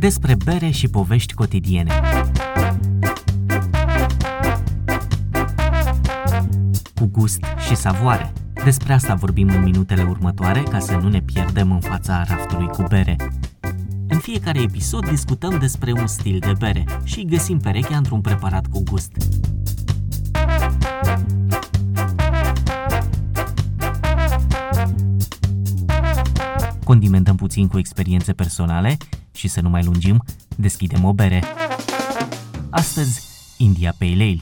despre bere și povești cotidiene. Cu gust și savoare. Despre asta vorbim în minutele următoare ca să nu ne pierdem în fața raftului cu bere. În fiecare episod discutăm despre un stil de bere și găsim perechea într-un preparat cu gust. Puțin cu experiențe personale și să nu mai lungim, deschidem o bere. Astăzi, India Pale Ale.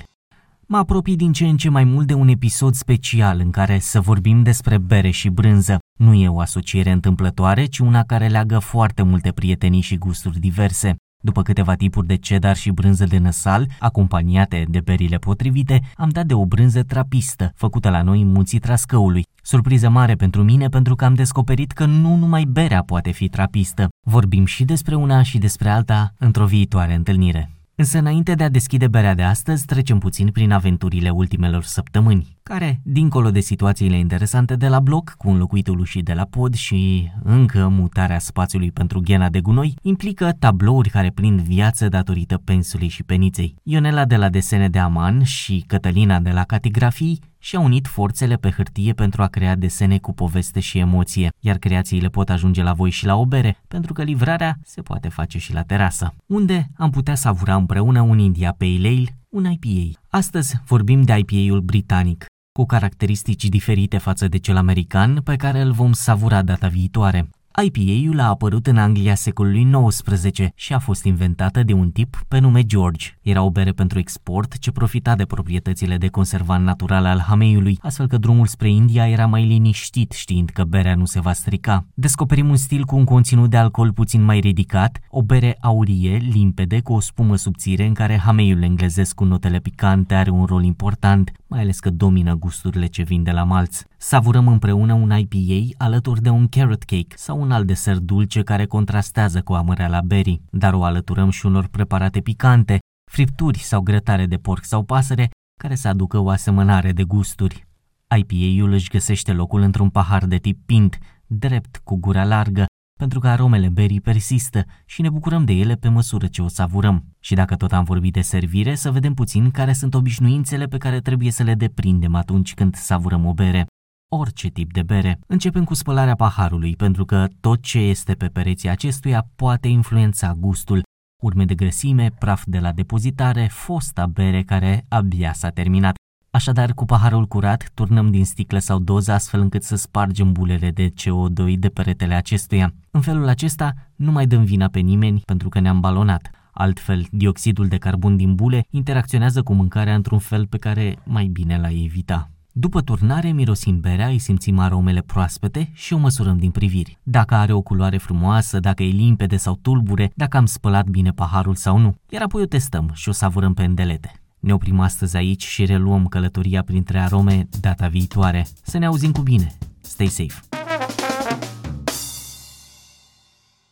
Mă apropii din ce în ce mai mult de un episod special în care să vorbim despre bere și brânză. Nu e o asociere întâmplătoare, ci una care leagă foarte multe prietenii și gusturi diverse. După câteva tipuri de cedar și brânză de năsal, acompaniate de berile potrivite, am dat de o brânză trapistă, făcută la noi în munții Trascăului. Surpriză mare pentru mine pentru că am descoperit că nu numai berea poate fi trapistă. Vorbim și despre una și despre alta într-o viitoare întâlnire. Însă înainte de a deschide berea de astăzi, trecem puțin prin aventurile ultimelor săptămâni, care, dincolo de situațiile interesante de la bloc, cu înlocuitul ușii de la pod și încă mutarea spațiului pentru ghena de gunoi, implică tablouri care prind viață datorită pensului și peniței. Ionela de la Desene de Aman și Cătălina de la Catigrafii și-a unit forțele pe hârtie pentru a crea desene cu poveste și emoție, iar creațiile pot ajunge la voi și la o bere, pentru că livrarea se poate face și la terasă, unde am putea savura împreună un India Pale Ale, un IPA. Astăzi vorbim de IPA-ul britanic, cu caracteristici diferite față de cel american, pe care îl vom savura data viitoare. IPA-ul a apărut în Anglia secolului XIX și a fost inventată de un tip pe nume George. Era o bere pentru export ce profita de proprietățile de conservant natural al hameiului, astfel că drumul spre India era mai liniștit știind că berea nu se va strica. Descoperim un stil cu un conținut de alcool puțin mai ridicat, o bere aurie, limpede, cu o spumă subțire în care hameiul englezesc cu notele picante are un rol important, mai ales că domină gusturile ce vin de la malț. Savurăm împreună un IPA alături de un carrot cake sau un alt desert dulce care contrastează cu la berry, dar o alăturăm și unor preparate picante, fripturi sau grătare de porc sau pasăre care să aducă o asemănare de gusturi. IPA-ul își găsește locul într-un pahar de tip pint, drept, cu gura largă, pentru că aromele berii persistă și ne bucurăm de ele pe măsură ce o savurăm. Și dacă tot am vorbit de servire, să vedem puțin care sunt obișnuințele pe care trebuie să le deprindem atunci când savurăm o bere. Orice tip de bere. Începem cu spălarea paharului, pentru că tot ce este pe pereții acestuia poate influența gustul. Urme de grăsime, praf de la depozitare, fosta bere care abia s-a terminat. Așadar, cu paharul curat, turnăm din sticlă sau doză astfel încât să spargem bulele de CO2 de peretele acestuia. În felul acesta, nu mai dăm vina pe nimeni pentru că ne-am balonat. Altfel, dioxidul de carbon din bule interacționează cu mâncarea într-un fel pe care mai bine l-ai evita. După turnare, mirosim berea, îi simțim aromele proaspete și o măsurăm din priviri. Dacă are o culoare frumoasă, dacă e limpede sau tulbure, dacă am spălat bine paharul sau nu. Iar apoi o testăm și o savurăm pe îndelete. Ne oprim astăzi aici și reluăm călătoria printre arome data viitoare. Să ne auzim cu bine. Stay safe!